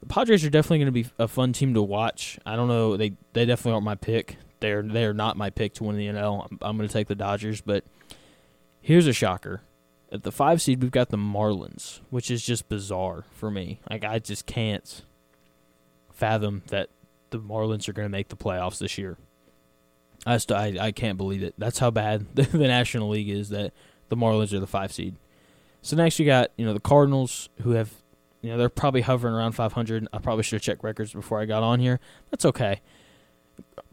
Padres are definitely going to be a fun team to watch. I don't know they they definitely aren't my pick. They're they're not my pick to win the NL. I'm, I'm going to take the Dodgers, but here's a shocker. At the five seed, we've got the Marlins, which is just bizarre for me. Like I just can't fathom that the Marlins are going to make the playoffs this year. I, st- I I can't believe it. That's how bad the, the National League is. That the Marlins are the five seed. So next you got you know the Cardinals who have you know they're probably hovering around 500. I probably should have checked records before I got on here. That's okay.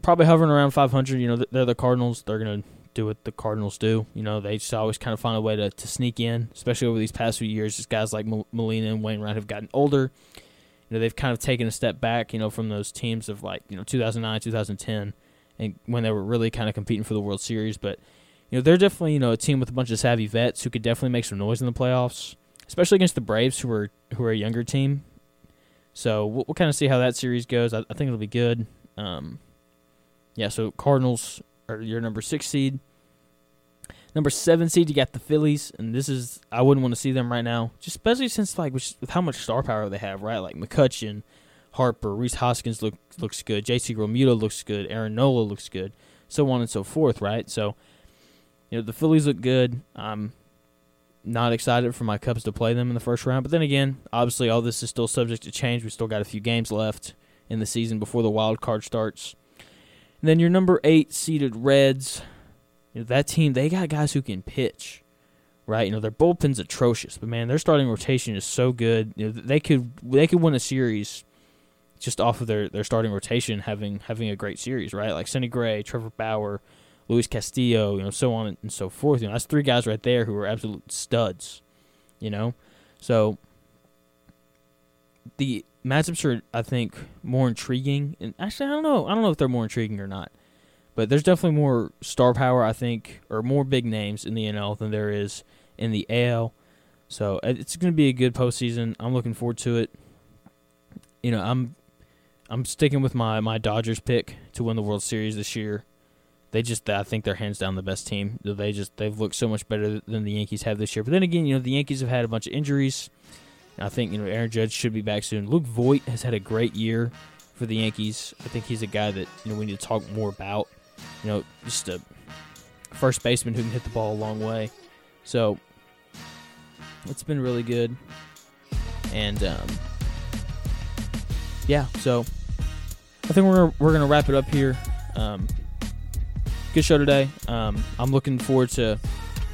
Probably hovering around 500. You know they're the Cardinals. They're gonna do what the Cardinals do. You know they just always kind of find a way to, to sneak in, especially over these past few years. Just guys like Molina and Wainwright have gotten older. You know they've kind of taken a step back. You know from those teams of like you know 2009, 2010 and when they were really kind of competing for the World Series. But you know, they're definitely you know a team with a bunch of savvy vets who could definitely make some noise in the playoffs, especially against the Braves, who are who are a younger team. So we'll, we'll kind of see how that series goes. I, I think it'll be good. Um, yeah, so Cardinals are your number six seed. Number seven seed, you got the Phillies, and this is I wouldn't want to see them right now, just especially since like with how much star power they have, right? Like McCutchen, Harper, Rhys Hoskins look, looks good, J.C. Realmuto looks good, Aaron Nola looks good, so on and so forth, right? So, you know, the Phillies look good. Um, not excited for my Cubs to play them in the first round. But then again, obviously, all this is still subject to change. We still got a few games left in the season before the wild card starts. And then your number eight seeded Reds, you know, that team they got guys who can pitch, right? You know their bullpen's atrocious, but man, their starting rotation is so good. You know, they could they could win a series just off of their, their starting rotation having having a great series, right? Like Sonny Gray, Trevor Bauer, Luis Castillo, you know, so on and so forth. You know, that's three guys right there who are absolute studs. You know, so the matchups are, I think, more intriguing. And actually, I don't know. I don't know if they're more intriguing or not. But there's definitely more star power, I think, or more big names in the NL than there is in the AL. So uh, it's going to be a good postseason. I'm looking forward to it. You know, I'm I'm sticking with my my Dodgers pick to win the World Series this year. They just, I think they're hands down the best team. They just, they've looked so much better than the Yankees have this year. But then again, you know, the Yankees have had a bunch of injuries. I think you know Aaron Judge should be back soon. Luke Voit has had a great year for the Yankees. I think he's a guy that you know we need to talk more about. You know, just a first baseman who can hit the ball a long way. So it's been really good, and um, yeah. So I think we're we're gonna wrap it up here. Um, good show today. Um, I'm looking forward to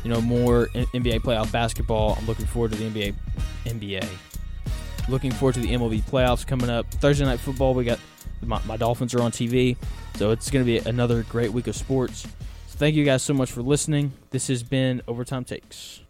you know more NBA playoff basketball. I'm looking forward to the NBA NBA. Looking forward to the MLB playoffs coming up. Thursday night football, we got my, my Dolphins are on TV, so it's going to be another great week of sports. So thank you guys so much for listening. This has been Overtime Takes.